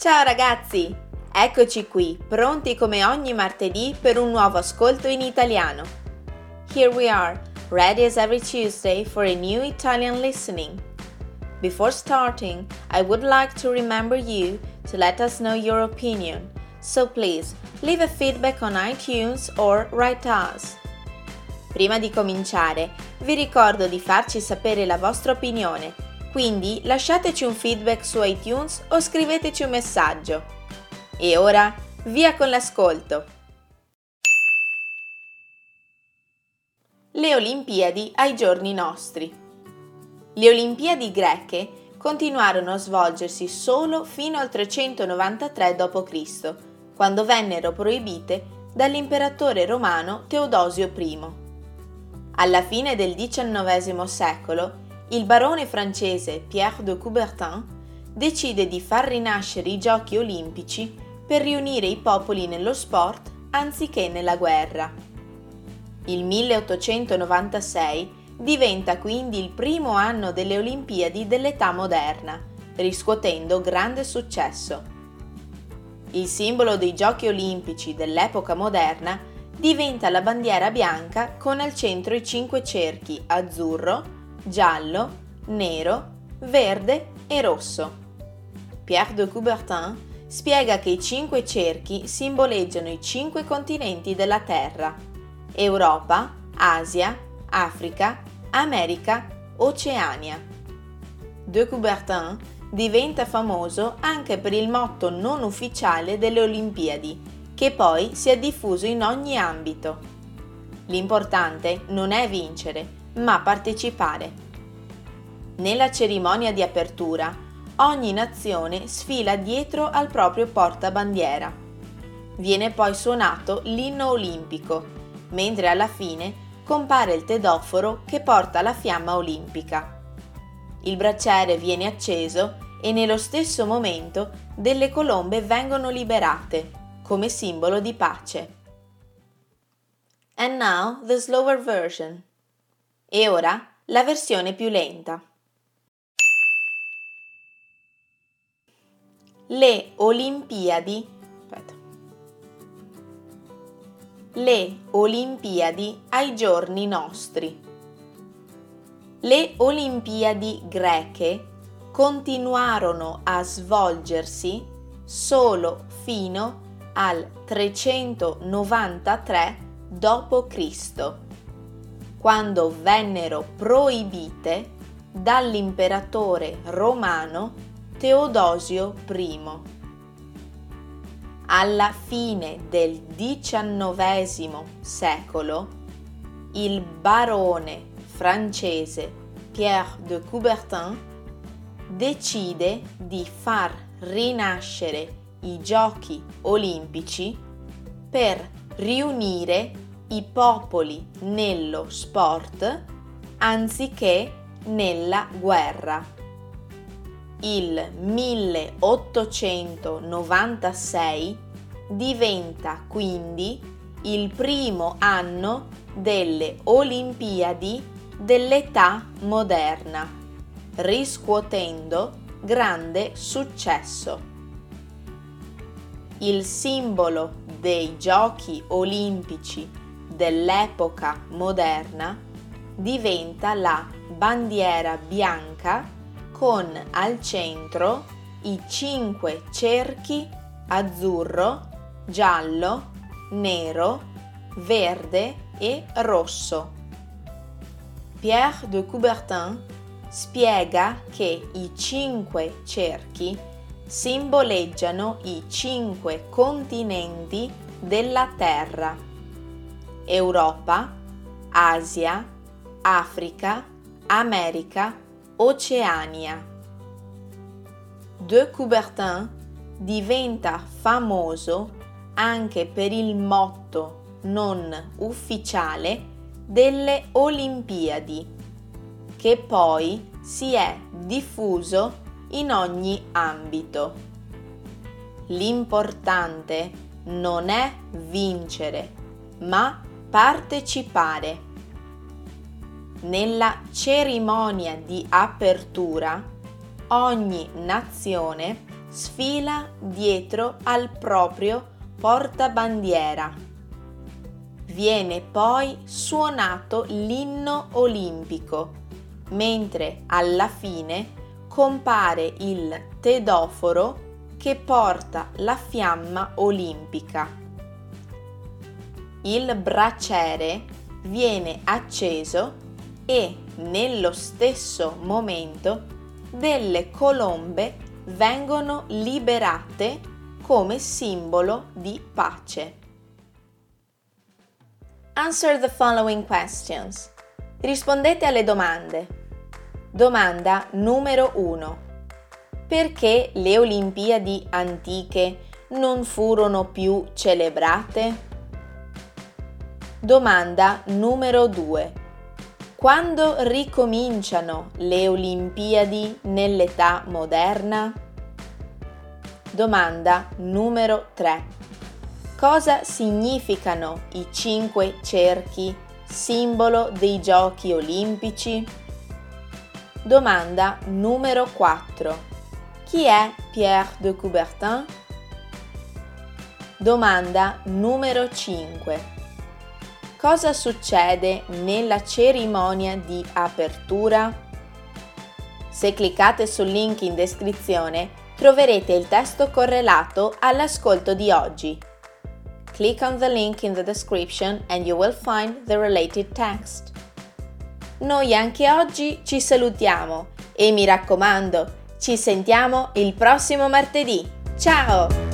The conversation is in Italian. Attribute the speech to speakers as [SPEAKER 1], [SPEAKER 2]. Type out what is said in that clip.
[SPEAKER 1] Ciao ragazzi! Eccoci qui, pronti come ogni martedì per un nuovo ascolto in italiano. Here we are, ready as every Tuesday for a new Italian listening. Before starting, I would like to remember you to let us know your opinion, so please leave a feedback on iTunes or write us. Prima di cominciare, vi ricordo di farci sapere la vostra opinione, quindi lasciateci un feedback su iTunes o scriveteci un messaggio. E ora, via con l'ascolto! Le Olimpiadi ai giorni nostri. Le Olimpiadi greche continuarono a svolgersi solo fino al 393 d.C., quando vennero proibite dall'imperatore romano Teodosio I. Alla fine del XIX secolo, il barone francese Pierre de Coubertin decide di far rinascere i giochi olimpici per riunire i popoli nello sport anziché nella guerra. Il 1896 diventa quindi il primo anno delle Olimpiadi dell'età moderna, riscuotendo grande successo. Il simbolo dei giochi olimpici dell'epoca moderna diventa la bandiera bianca con al centro i cinque cerchi azzurro, giallo, nero, verde e rosso. Pierre de Coubertin spiega che i cinque cerchi simboleggiano i cinque continenti della Terra, Europa, Asia, Africa, America, Oceania. De Coubertin diventa famoso anche per il motto non ufficiale delle Olimpiadi, che poi si è diffuso in ogni ambito. L'importante non è vincere, ma partecipare. Nella cerimonia di apertura, ogni nazione sfila dietro al proprio portabandiera. Viene poi suonato l'inno olimpico, mentre alla fine compare il tedoforo che porta la fiamma olimpica. Il bracciere viene acceso e nello stesso momento delle colombe vengono liberate come simbolo di pace. And now the slower version. E ora la versione più lenta. Le Olimpiadi aspetta. Le Olimpiadi ai giorni nostri. Le Olimpiadi greche continuarono a svolgersi solo fino al 393 d.C., quando vennero proibite dall'imperatore romano Teodosio I. Alla fine del XIX secolo, il barone francese Pierre de Coubertin decide di far rinascere i giochi olimpici per riunire i popoli nello sport anziché nella guerra. Il 1896 diventa quindi il primo anno delle Olimpiadi dell'età moderna, riscuotendo grande successo il simbolo dei giochi olimpici dell'epoca moderna diventa la bandiera bianca con al centro i cinque cerchi azzurro, giallo, nero, verde e rosso. Pierre de Coubertin spiega che i cinque cerchi simboleggiano i cinque continenti della Terra. Europa, Asia, Africa, America, Oceania. De Coubertin diventa famoso anche per il motto non ufficiale delle Olimpiadi, che poi si è diffuso in ogni ambito. L'importante non è vincere, ma partecipare. Nella cerimonia di apertura ogni nazione sfila dietro al proprio portabandiera. Viene poi suonato l'inno olimpico, mentre alla fine compare il tedoforo che porta la fiamma olimpica. Il braciere viene acceso e nello stesso momento delle colombe vengono liberate come simbolo di pace. Answer the following questions. Rispondete alle domande. Domanda numero 1. Perché le Olimpiadi antiche non furono più celebrate? Domanda numero 2. Quando ricominciano le Olimpiadi nell'età moderna? Domanda numero 3. Cosa significano i cinque cerchi, simbolo dei giochi olimpici? Domanda numero 4. Chi è Pierre de Coubertin? Domanda numero 5. Cosa succede nella cerimonia di apertura? Se cliccate sul link in descrizione troverete il testo correlato all'ascolto di oggi. Click on the link in the description and you will find the related text. Noi anche oggi ci salutiamo e mi raccomando, ci sentiamo il prossimo martedì. Ciao!